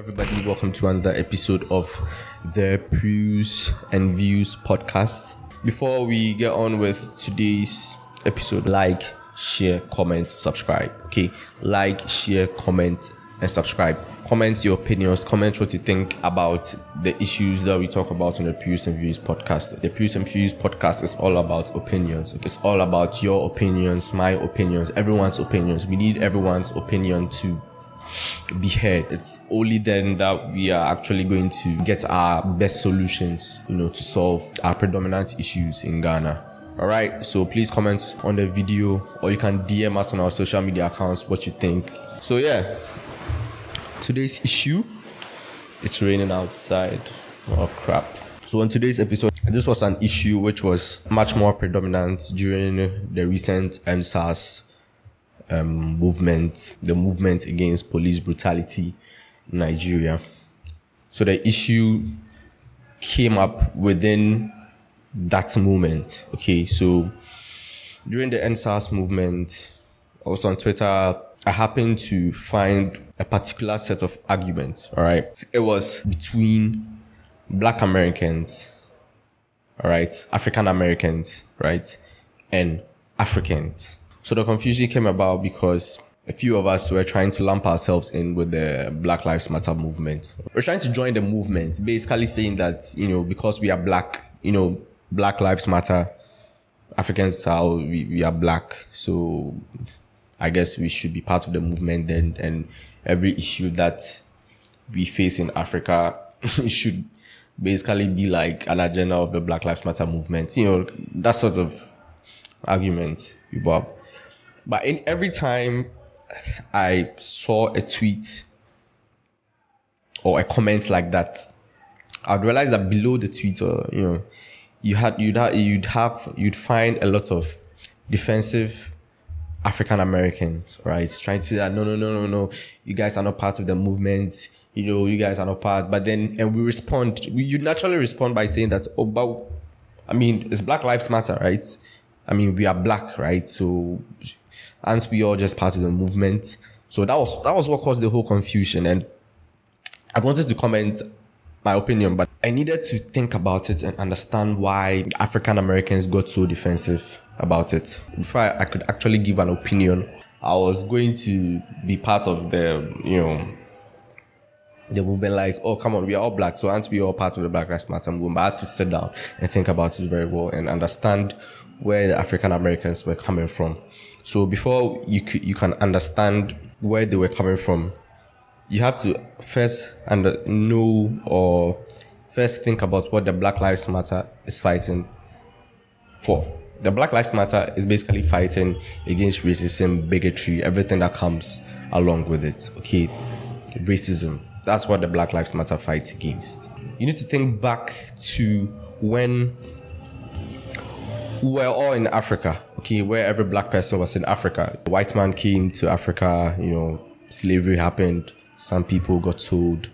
everybody. Welcome to another episode of the Pews and Views podcast. Before we get on with today's episode, like, share, comment, subscribe. Okay, like, share, comment, and subscribe. Comment your opinions. Comment what you think about the issues that we talk about on the Pews and Views podcast. The Pews and Views podcast is all about opinions. It's all about your opinions, my opinions, everyone's opinions. We need everyone's opinion to be heard. It's only then that we are actually going to get our best solutions, you know, to solve our predominant issues in Ghana. All right, so please comment on the video or you can DM us on our social media accounts what you think. So, yeah, today's issue it's raining outside. Oh, crap. So, on today's episode, this was an issue which was much more predominant during the recent EndSARS um, movement, the movement against police brutality in Nigeria. So the issue came up within that movement. Okay, so during the EndSARS movement, I was on Twitter. I happened to find a particular set of arguments. All right, it was between Black Americans, all right, African Americans, right, and Africans. So the confusion came about because a few of us were trying to lump ourselves in with the Black Lives Matter movement. We're trying to join the movement, basically saying that, you know, because we are black, you know, Black Lives Matter, Africans are, we, we are black. So I guess we should be part of the movement then. And every issue that we face in Africa should basically be like an agenda of the Black Lives Matter movement. You know, that sort of argument, Bob. But in every time I saw a tweet or a comment like that, I'd realize that below the tweet, or you know, you had you'd have you'd have you'd find a lot of defensive African Americans, right? Trying to say that no, no, no, no, no, you guys are not part of the movement. You know, you guys are not part. But then, and we respond. We, you naturally respond by saying that, oh, but I mean, it's Black Lives Matter, right? I mean, we are black, right? So and we all just part of the movement. So that was that was what caused the whole confusion. And I wanted to comment my opinion, but I needed to think about it and understand why African Americans got so defensive about it. Before I, I could actually give an opinion, I was going to be part of the, you know, the movement like, oh, come on, we are all black. So aren't we all part of the Black Lives Matter movement? But I had to sit down and think about it very well and understand where the African Americans were coming from. So before you could, you can understand where they were coming from, you have to first and know or first think about what the Black Lives Matter is fighting for. The Black Lives Matter is basically fighting against racism, bigotry, everything that comes along with it. Okay, racism. That's what the Black Lives Matter fights against. You need to think back to when we were all in Africa okay, where every black person was in Africa. The white man came to Africa, you know, slavery happened. Some people got sold,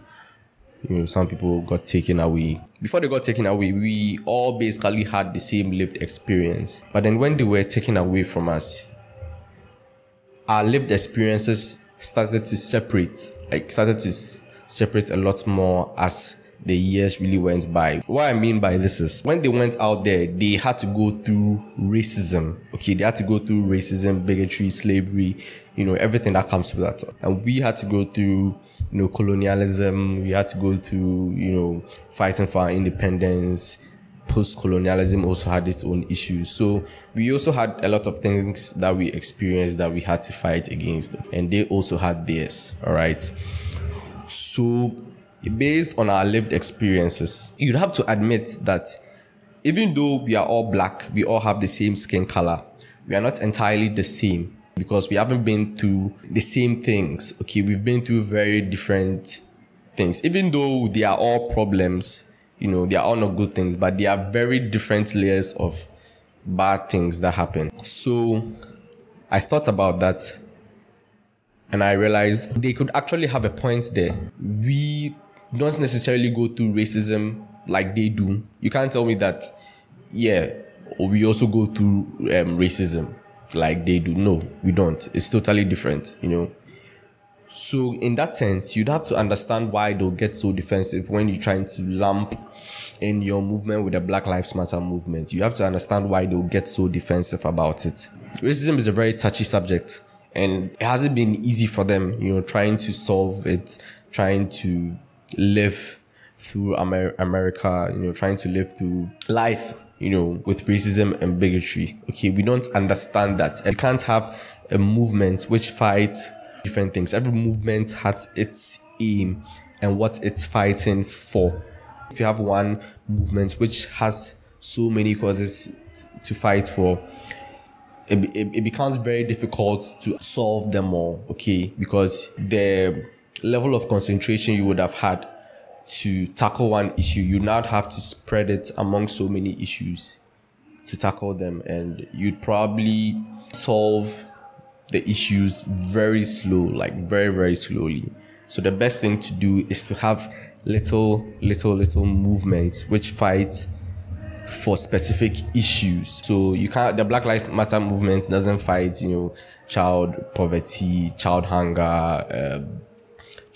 you know, some people got taken away. Before they got taken away, we all basically had the same lived experience. But then when they were taken away from us, our lived experiences started to separate, like started to separate a lot more as the years really went by. What I mean by this is when they went out there, they had to go through racism. Okay, they had to go through racism, bigotry, slavery, you know, everything that comes with that. And we had to go through, you know, colonialism. We had to go through, you know, fighting for our independence. Post colonialism also had its own issues. So we also had a lot of things that we experienced that we had to fight against. And they also had theirs. All right. So based on our lived experiences, you'd have to admit that even though we are all black, we all have the same skin color, we are not entirely the same because we haven't been through the same things. Okay, we've been through very different things. Even though they are all problems, you know, they are all not good things, but they are very different layers of bad things that happen. So I thought about that and I realized they could actually have a point there. We don't necessarily go through racism like they do. You can't tell me that, yeah, we also go through um, racism like they do. No, we don't. It's totally different, you know. So, in that sense, you'd have to understand why they'll get so defensive when you're trying to lump in your movement with the Black Lives Matter movement. You have to understand why they'll get so defensive about it. Racism is a very touchy subject, and it hasn't been easy for them, you know, trying to solve it, trying to live through Amer- America, you know, trying to live through life, you know, with racism and bigotry. Okay, we don't understand that. You can't have a movement which fights different things. Every movement has its aim and what it's fighting for. If you have one movement which has so many causes to fight for, it, it, it becomes very difficult to solve them all, okay? Because the level of concentration you would have had to tackle one issue, you now have to spread it among so many issues to tackle them, and you'd probably solve the issues very slow, like very, very slowly. So the best thing to do is to have little, little, little movements which fight for specific issues. So you can't, the Black Lives Matter movement doesn't fight, you know, child poverty, child hunger, uh,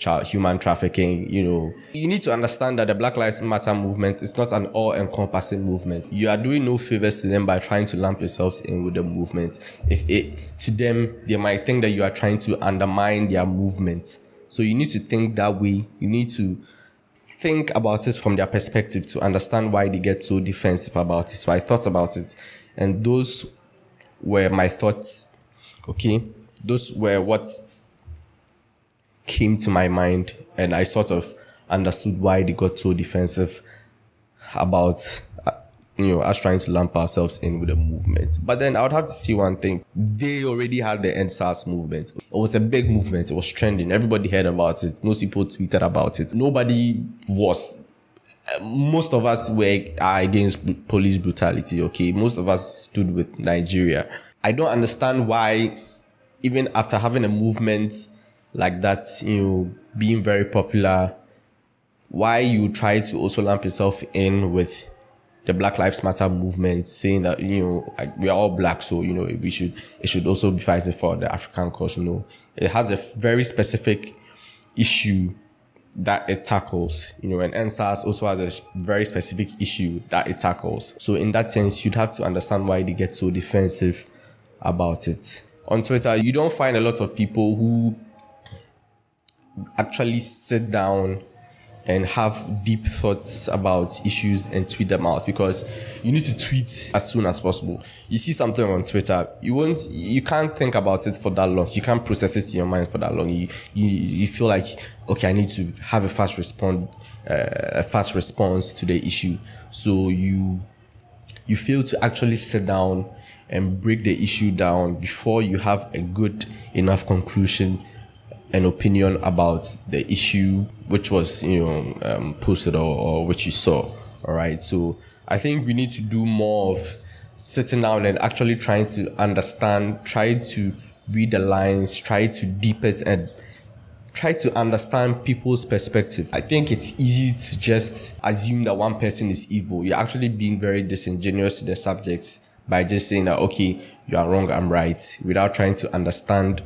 child human trafficking, you know. You need to understand that the Black Lives Matter movement is not an all encompassing movement. You are doing no favors to them by trying to lump yourselves in with the movement. If it, to them, they might think that you are trying to undermine their movement. So you need to think that way. You need to think about it from their perspective to understand why they get so defensive about it. So I thought about it, and those were my thoughts. Okay, those were what came to my mind, and I sort of understood why they got so defensive about uh, you know us trying to lump ourselves in with the movement. But then I would have to see one thing: they already had the EndSARS movement. It was a big movement. It was trending. Everybody heard about it. Most people tweeted about it. Nobody was. Most of us were are against police brutality. Okay, most of us stood with Nigeria. I don't understand why, even after having a movement like that, you know, being very popular, why you try to also lump yourself in with the Black Lives Matter movement, saying that you know like, we are all black, so you know we should it should also be fighting for the African cause. You know, it has a very specific issue that it tackles. You know, and EndSARS also has a very specific issue that it tackles. So in that sense, you'd have to understand why they get so defensive about it. On Twitter, you don't find a lot of people who actually sit down and have deep thoughts about issues and tweet them out because you need to tweet as soon as possible. You see something on Twitter, you won't, you can't think about it for that long. You can't process it in your mind for that long. You, you, you feel like, okay, I need to have a fast respond, uh, a fast response to the issue. So you, you fail to actually sit down and break the issue down before you have a good enough conclusion an opinion about the issue which was you know um, posted or, or which you saw all right so i think we need to do more of sitting down and actually trying to understand try to read the lines try to deep it and try to understand people's perspective. I think it's easy to just assume that one person is evil. You're actually being very disingenuous to the subject by just saying that, okay, you are wrong, I'm right, without trying to understand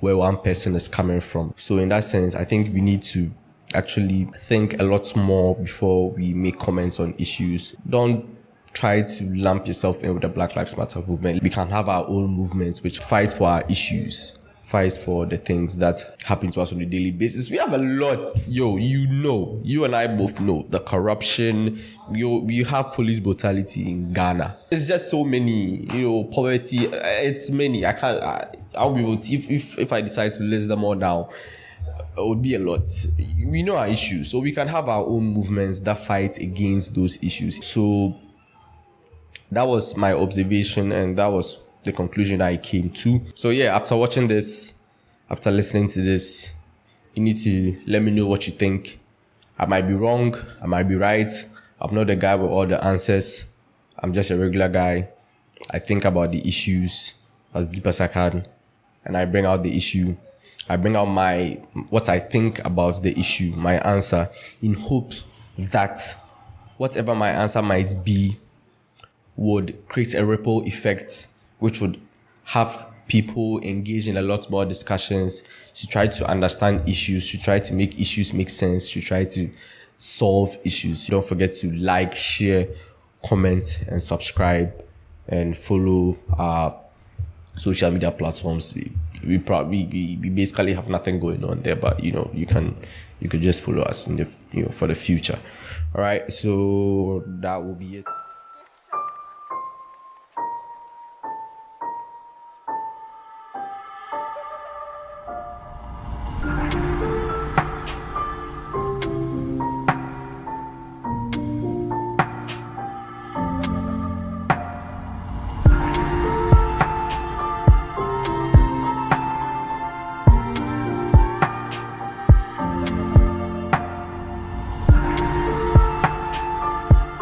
where one person is coming from. So in that sense, I think we need to actually think a lot more before we make comments on issues. Don't try to lump yourself in with the Black Lives Matter movement. We can have our own movements which fight for our issues fights for the things that happen to us on a daily basis. We have a lot, yo. You know, you and I both know the corruption. You you have police brutality in Ghana. It's just so many, you know, poverty. It's many. I can't. I, I'll be able to if if if I decide to list them all down. It would be a lot. We know our issues, so we can have our own movements that fight against those issues. So that was my observation and that was the conclusion I came to. So yeah, after watching this, after listening to this, you need to let me know what you think. I might be wrong, I might be right. I'm not the guy with all the answers. I'm just a regular guy. I think about the issues as deep as I can, and I bring out the issue. I bring out my what I think about the issue, my answer, in hopes that whatever my answer might be would create a ripple effect which would have people engage in a lot more discussions, to try to understand issues, to try to make issues make sense, to try to solve issues. Don't forget to like, share, comment, and subscribe, and follow our social media platforms. We, we probably we, we basically have nothing going on there, but you know you can you could just follow us in the you know for the future. All right, so that will be it.